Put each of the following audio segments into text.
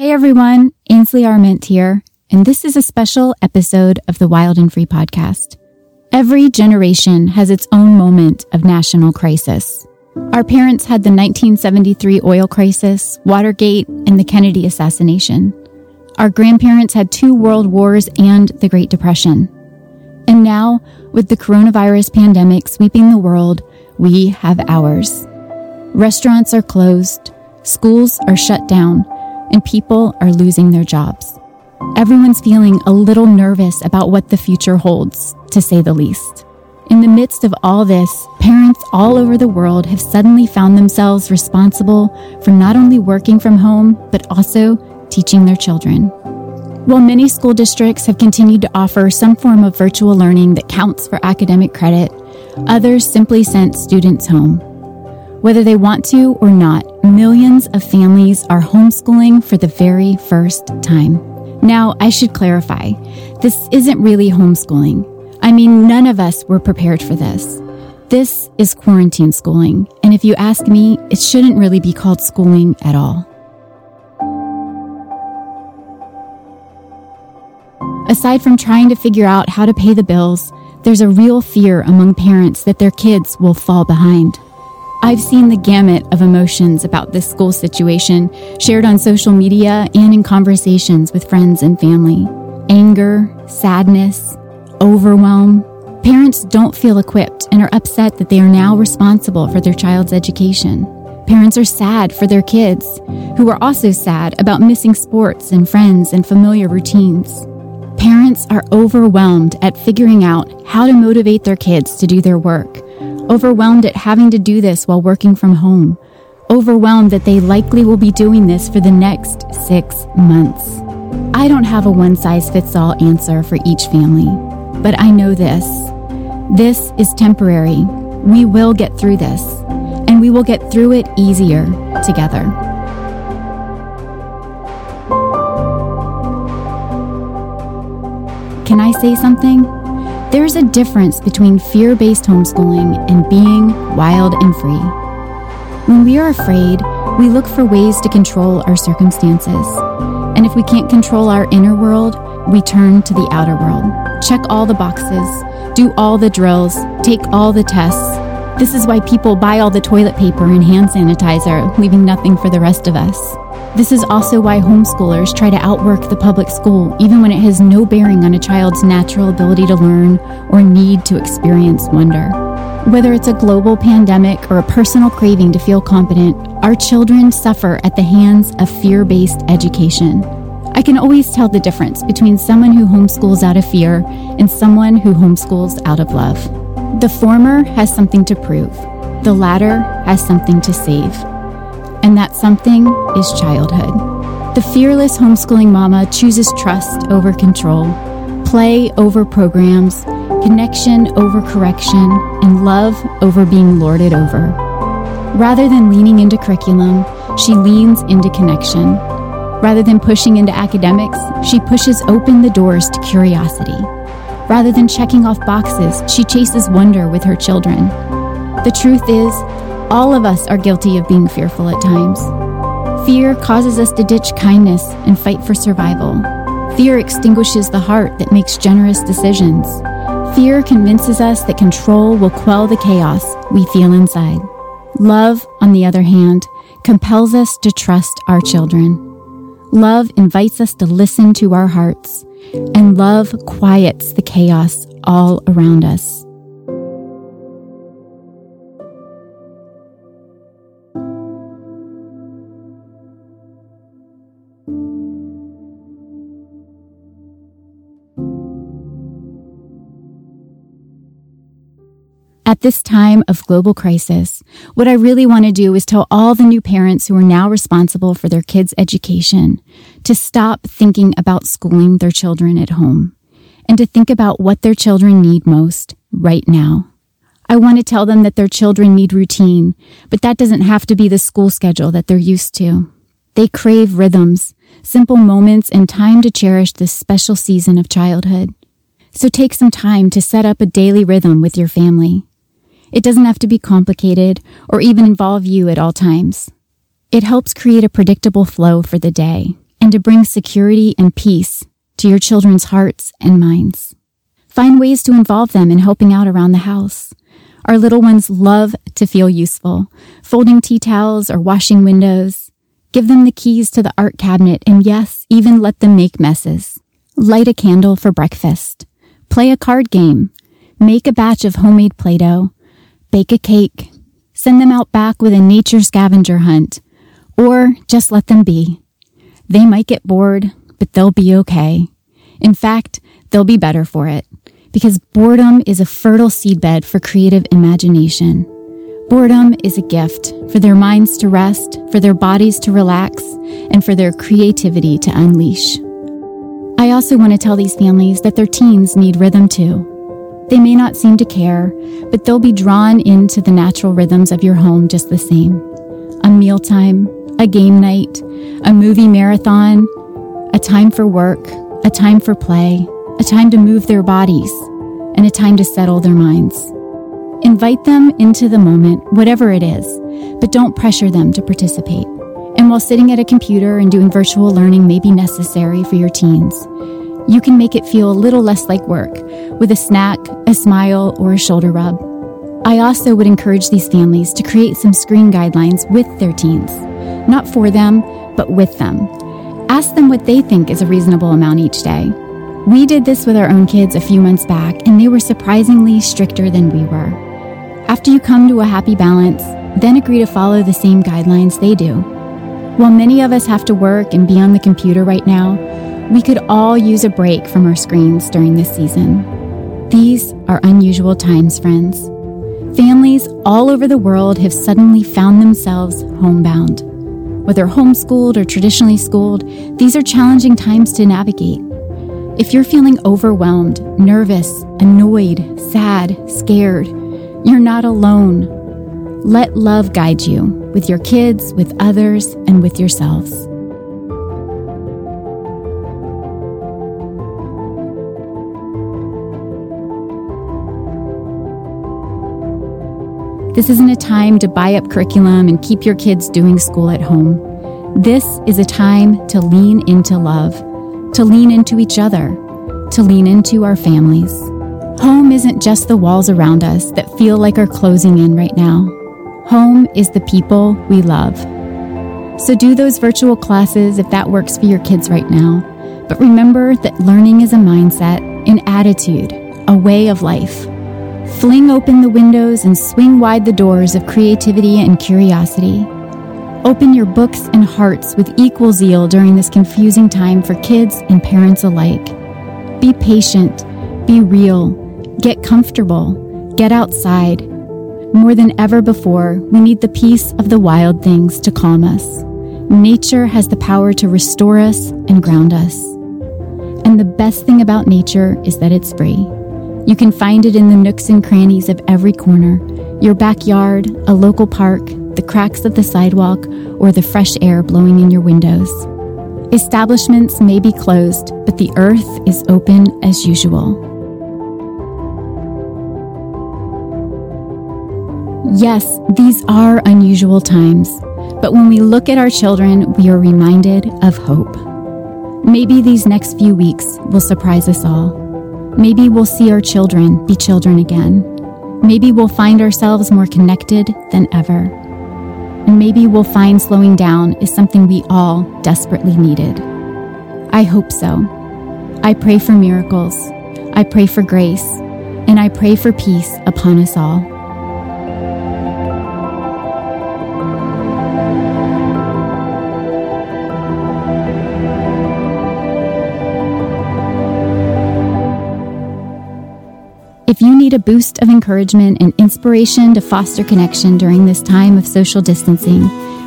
Hey everyone, Ainsley Arment here, and this is a special episode of the Wild and Free podcast. Every generation has its own moment of national crisis. Our parents had the 1973 oil crisis, Watergate, and the Kennedy assassination. Our grandparents had two world wars and the Great Depression. And now, with the coronavirus pandemic sweeping the world, we have ours. Restaurants are closed, schools are shut down, and people are losing their jobs. Everyone's feeling a little nervous about what the future holds, to say the least. In the midst of all this, parents all over the world have suddenly found themselves responsible for not only working from home, but also teaching their children. While many school districts have continued to offer some form of virtual learning that counts for academic credit, others simply sent students home. Whether they want to or not, millions of families are homeschooling for the very first time. Now, I should clarify this isn't really homeschooling. I mean, none of us were prepared for this. This is quarantine schooling, and if you ask me, it shouldn't really be called schooling at all. Aside from trying to figure out how to pay the bills, there's a real fear among parents that their kids will fall behind. I've seen the gamut of emotions about this school situation shared on social media and in conversations with friends and family anger, sadness, overwhelm. Parents don't feel equipped and are upset that they are now responsible for their child's education. Parents are sad for their kids, who are also sad about missing sports and friends and familiar routines. Parents are overwhelmed at figuring out how to motivate their kids to do their work overwhelmed at having to do this while working from home, overwhelmed that they likely will be doing this for the next six months. I don't have a one size fits all answer for each family, but I know this. This is temporary. We will get through this, and we will get through it easier together. Can I say something? There's a difference between fear based homeschooling and being wild and free. When we are afraid, we look for ways to control our circumstances. And if we can't control our inner world, we turn to the outer world. Check all the boxes, do all the drills, take all the tests. This is why people buy all the toilet paper and hand sanitizer, leaving nothing for the rest of us. This is also why homeschoolers try to outwork the public school, even when it has no bearing on a child's natural ability to learn or need to experience wonder. Whether it's a global pandemic or a personal craving to feel competent, our children suffer at the hands of fear based education. I can always tell the difference between someone who homeschools out of fear and someone who homeschools out of love. The former has something to prove, the latter has something to save and that something is childhood. The fearless homeschooling mama chooses trust over control, play over programs, connection over correction, and love over being lorded over. Rather than leaning into curriculum, she leans into connection. Rather than pushing into academics, she pushes open the doors to curiosity. Rather than checking off boxes, she chases wonder with her children. The truth is, all of us are guilty of being fearful at times. Fear causes us to ditch kindness and fight for survival. Fear extinguishes the heart that makes generous decisions. Fear convinces us that control will quell the chaos we feel inside. Love, on the other hand, compels us to trust our children. Love invites us to listen to our hearts, and love quiets the chaos all around us. At this time of global crisis, what I really want to do is tell all the new parents who are now responsible for their kids' education to stop thinking about schooling their children at home and to think about what their children need most right now. I want to tell them that their children need routine, but that doesn't have to be the school schedule that they're used to. They crave rhythms, simple moments, and time to cherish this special season of childhood. So take some time to set up a daily rhythm with your family. It doesn't have to be complicated or even involve you at all times. It helps create a predictable flow for the day, and to bring security and peace to your children's hearts and minds. Find ways to involve them in helping out around the house. Our little ones love to feel useful, folding tea towels or washing windows. Give them the keys to the art cabinet and yes, even let them make messes. Light a candle for breakfast. Play a card game. Make a batch of homemade Play Doh. Bake a cake. Send them out back with a nature scavenger hunt. Or just let them be. They might get bored, but they'll be okay. In fact, they'll be better for it because boredom is a fertile seedbed for creative imagination. Boredom is a gift for their minds to rest, for their bodies to relax, and for their creativity to unleash. I also want to tell these families that their teens need rhythm too. They may not seem to care, but they'll be drawn into the natural rhythms of your home just the same. A mealtime, a game night, a movie marathon, a time for work, a time for play, a time to move their bodies, and a time to settle their minds. Invite them into the moment, whatever it is, but don't pressure them to participate. And while sitting at a computer and doing virtual learning may be necessary for your teens, you can make it feel a little less like work with a snack, a smile, or a shoulder rub. I also would encourage these families to create some screen guidelines with their teens, not for them, but with them. Ask them what they think is a reasonable amount each day. We did this with our own kids a few months back, and they were surprisingly stricter than we were. After you come to a happy balance, then agree to follow the same guidelines they do. While many of us have to work and be on the computer right now, we could all use a break from our screens during this season. These are unusual times, friends. Families all over the world have suddenly found themselves homebound. Whether homeschooled or traditionally schooled, these are challenging times to navigate. If you're feeling overwhelmed, nervous, annoyed, sad, scared, you're not alone. Let love guide you with your kids, with others, and with yourselves. This isn't a time to buy up curriculum and keep your kids doing school at home. This is a time to lean into love, to lean into each other, to lean into our families. Home isn't just the walls around us that feel like are closing in right now. Home is the people we love. So do those virtual classes if that works for your kids right now. But remember that learning is a mindset, an attitude, a way of life. Fling open the windows and swing wide the doors of creativity and curiosity. Open your books and hearts with equal zeal during this confusing time for kids and parents alike. Be patient, be real, Get comfortable. Get outside. More than ever before, we need the peace of the wild things to calm us. Nature has the power to restore us and ground us. And the best thing about nature is that it's free. You can find it in the nooks and crannies of every corner your backyard, a local park, the cracks of the sidewalk, or the fresh air blowing in your windows. Establishments may be closed, but the earth is open as usual. Yes, these are unusual times, but when we look at our children, we are reminded of hope. Maybe these next few weeks will surprise us all. Maybe we'll see our children be children again. Maybe we'll find ourselves more connected than ever. And maybe we'll find slowing down is something we all desperately needed. I hope so. I pray for miracles. I pray for grace. And I pray for peace upon us all. If you need a boost of encouragement and inspiration to foster connection during this time of social distancing,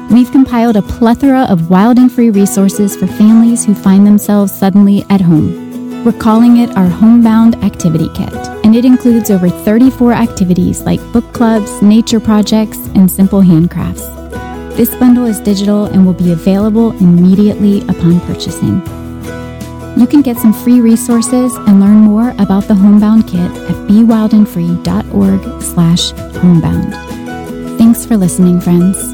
we've compiled a plethora of wild and free resources for families who find themselves suddenly at home. We're calling it our Homebound Activity Kit, and it includes over 34 activities like book clubs, nature projects, and simple handcrafts. This bundle is digital and will be available immediately upon purchasing. You can get some free resources and learn more about the Homebound Kit at bewildandfree.org slash homebound. Thanks for listening, friends.